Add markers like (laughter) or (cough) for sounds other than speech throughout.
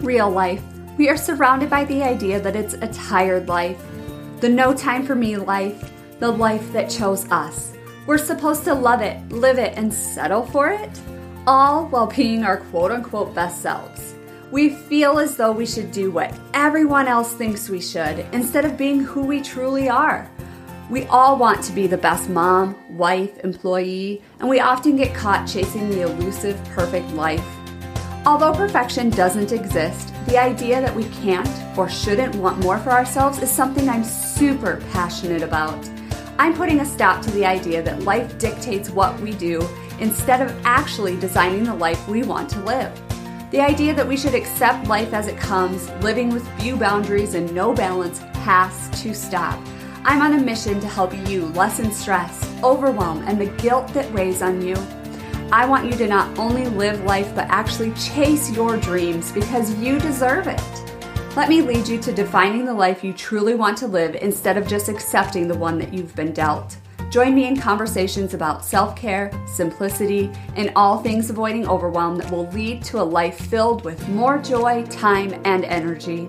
Real life. We are surrounded by the idea that it's a tired life. The no time for me life, the life that chose us. We're supposed to love it, live it, and settle for it, all while being our quote unquote best selves. We feel as though we should do what everyone else thinks we should instead of being who we truly are. We all want to be the best mom, wife, employee, and we often get caught chasing the elusive, perfect life. Although perfection doesn't exist, the idea that we can't or shouldn't want more for ourselves is something I'm super passionate about. I'm putting a stop to the idea that life dictates what we do instead of actually designing the life we want to live. The idea that we should accept life as it comes, living with few boundaries and no balance, has to stop. I'm on a mission to help you lessen stress, overwhelm, and the guilt that weighs on you. I want you to not only live life, but actually chase your dreams because you deserve it. Let me lead you to defining the life you truly want to live instead of just accepting the one that you've been dealt. Join me in conversations about self care, simplicity, and all things avoiding overwhelm that will lead to a life filled with more joy, time, and energy.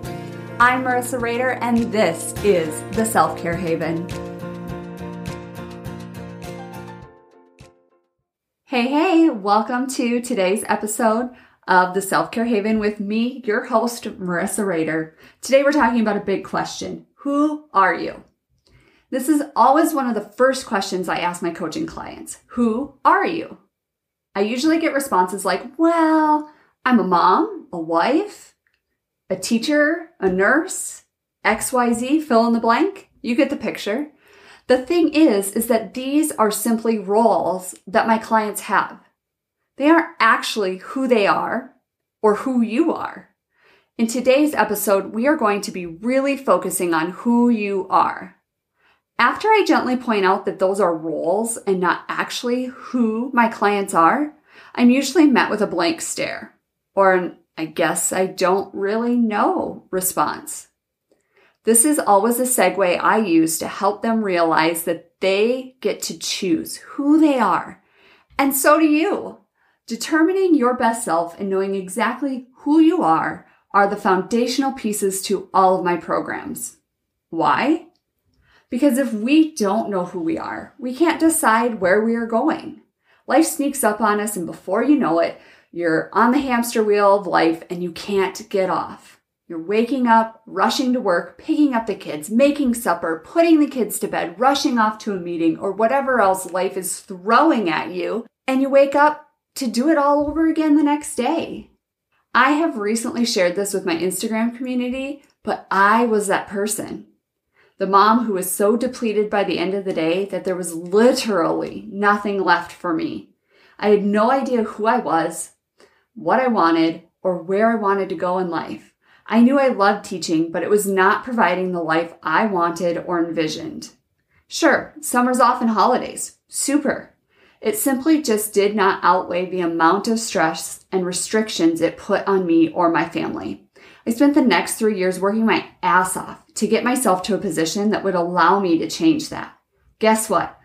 I'm Marissa Rader, and this is the Self Care Haven. Hey, hey, welcome to today's episode of the Self Care Haven with me, your host, Marissa Rader. Today we're talking about a big question Who are you? This is always one of the first questions I ask my coaching clients Who are you? I usually get responses like, Well, I'm a mom, a wife, a teacher, a nurse, XYZ, fill in the blank. You get the picture. The thing is, is that these are simply roles that my clients have. They aren't actually who they are or who you are. In today's episode, we are going to be really focusing on who you are. After I gently point out that those are roles and not actually who my clients are, I'm usually met with a blank stare or an I guess I don't really know response. This is always a segue I use to help them realize that they get to choose who they are. And so do you. Determining your best self and knowing exactly who you are are the foundational pieces to all of my programs. Why? Because if we don't know who we are, we can't decide where we are going. Life sneaks up on us, and before you know it, you're on the hamster wheel of life and you can't get off. You're waking up, rushing to work, picking up the kids, making supper, putting the kids to bed, rushing off to a meeting, or whatever else life is throwing at you, and you wake up to do it all over again the next day. I have recently shared this with my Instagram community, but I was that person. The mom who was so depleted by the end of the day that there was literally nothing left for me. I had no idea who I was, what I wanted, or where I wanted to go in life. I knew I loved teaching, but it was not providing the life I wanted or envisioned. Sure, summers off and holidays. Super. It simply just did not outweigh the amount of stress and restrictions it put on me or my family. I spent the next three years working my ass off to get myself to a position that would allow me to change that. Guess what?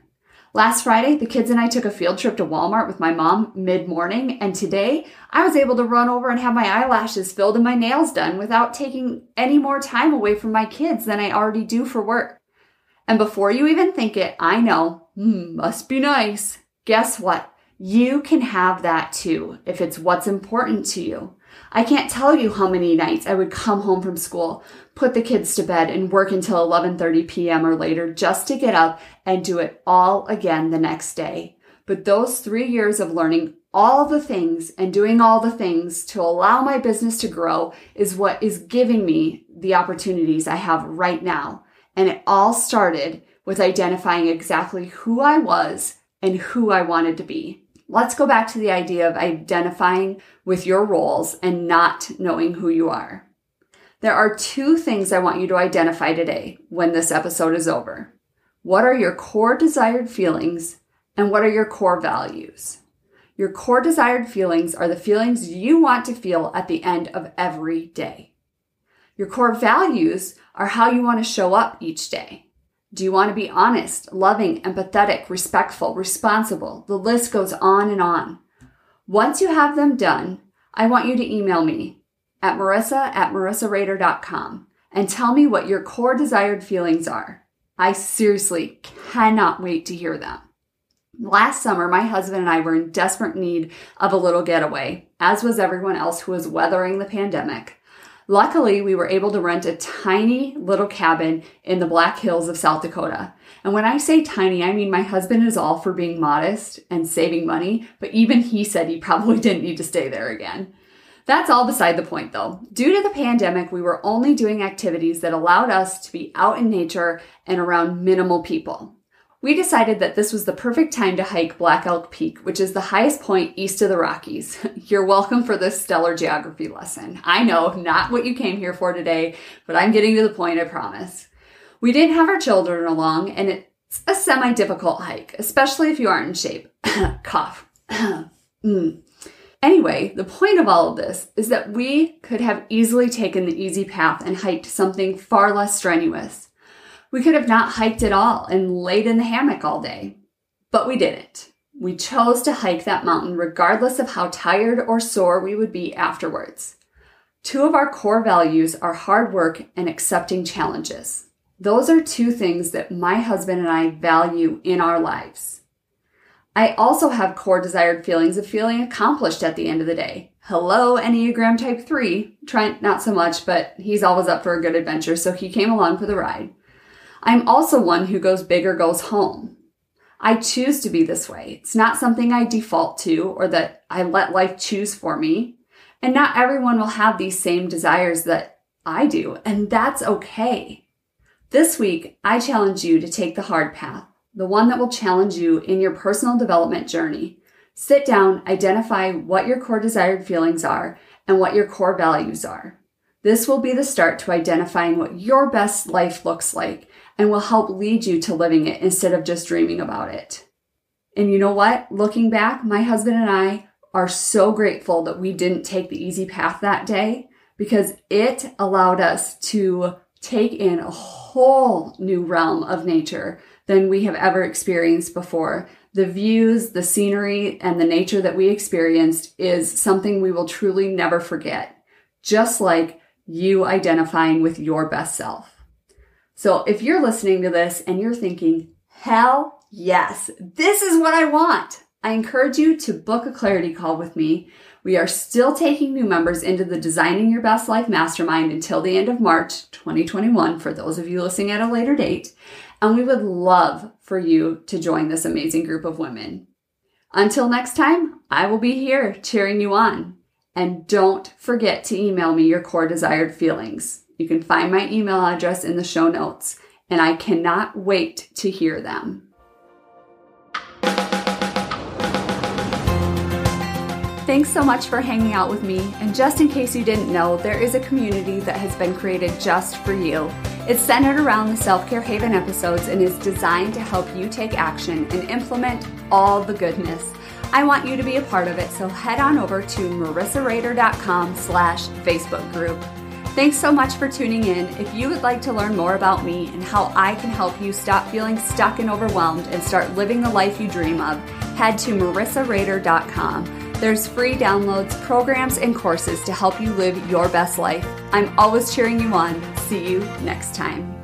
Last Friday, the kids and I took a field trip to Walmart with my mom mid morning, and today I was able to run over and have my eyelashes filled and my nails done without taking any more time away from my kids than I already do for work. And before you even think it, I know, hmm, must be nice. Guess what? You can have that too if it's what's important to you. I can't tell you how many nights I would come home from school, put the kids to bed and work until 11:30 p.m. or later just to get up and do it all again the next day. But those 3 years of learning all the things and doing all the things to allow my business to grow is what is giving me the opportunities I have right now. And it all started with identifying exactly who I was and who I wanted to be. Let's go back to the idea of identifying with your roles and not knowing who you are. There are two things I want you to identify today when this episode is over. What are your core desired feelings and what are your core values? Your core desired feelings are the feelings you want to feel at the end of every day. Your core values are how you want to show up each day. Do you want to be honest, loving, empathetic, respectful, responsible? The list goes on and on. Once you have them done, I want you to email me. at marissa at marissarader.com and tell me what your core desired feelings are. I seriously cannot wait to hear them. Last summer, my husband and I were in desperate need of a little getaway, as was everyone else who was weathering the pandemic. Luckily, we were able to rent a tiny little cabin in the Black Hills of South Dakota. And when I say tiny, I mean my husband is all for being modest and saving money, but even he said he probably (laughs) didn't need to stay there again. That's all beside the point though. Due to the pandemic, we were only doing activities that allowed us to be out in nature and around minimal people. We decided that this was the perfect time to hike Black Elk Peak, which is the highest point east of the Rockies. (laughs) You're welcome for this stellar geography lesson. I know, not what you came here for today, but I'm getting to the point, I promise. We didn't have our children along, and it's a semi difficult hike, especially if you aren't in shape. (laughs) Cough. (clears throat) mm. Anyway, the point of all of this is that we could have easily taken the easy path and hiked something far less strenuous. We could have not hiked at all and laid in the hammock all day. But we didn't. We chose to hike that mountain regardless of how tired or sore we would be afterwards. Two of our core values are hard work and accepting challenges. Those are two things that my husband and I value in our lives. I also have core desired feelings of feeling accomplished at the end of the day. Hello, Enneagram Type 3. Trent, not so much, but he's always up for a good adventure, so he came along for the ride. I'm also one who goes big or goes home. I choose to be this way. It's not something I default to or that I let life choose for me. And not everyone will have these same desires that I do, and that's okay. This week, I challenge you to take the hard path, the one that will challenge you in your personal development journey. Sit down, identify what your core desired feelings are and what your core values are. This will be the start to identifying what your best life looks like and will help lead you to living it instead of just dreaming about it. And you know what? Looking back, my husband and I are so grateful that we didn't take the easy path that day because it allowed us to take in a whole new realm of nature than we have ever experienced before. The views, the scenery, and the nature that we experienced is something we will truly never forget, just like you identifying with your best self. So if you're listening to this and you're thinking, hell yes, this is what I want, I encourage you to book a clarity call with me. We are still taking new members into the Designing Your Best Life Mastermind until the end of March 2021 for those of you listening at a later date. And we would love for you to join this amazing group of women. Until next time, I will be here cheering you on. And don't forget to email me your core desired feelings. You can find my email address in the show notes, and I cannot wait to hear them. Thanks so much for hanging out with me. And just in case you didn't know, there is a community that has been created just for you. It's centered around the Self Care Haven episodes and is designed to help you take action and implement all the goodness. I want you to be a part of it, so head on over to marissarader.com slash Facebook group. Thanks so much for tuning in. If you would like to learn more about me and how I can help you stop feeling stuck and overwhelmed and start living the life you dream of, head to marissarader.com. There's free downloads, programs, and courses to help you live your best life. I'm always cheering you on. See you next time.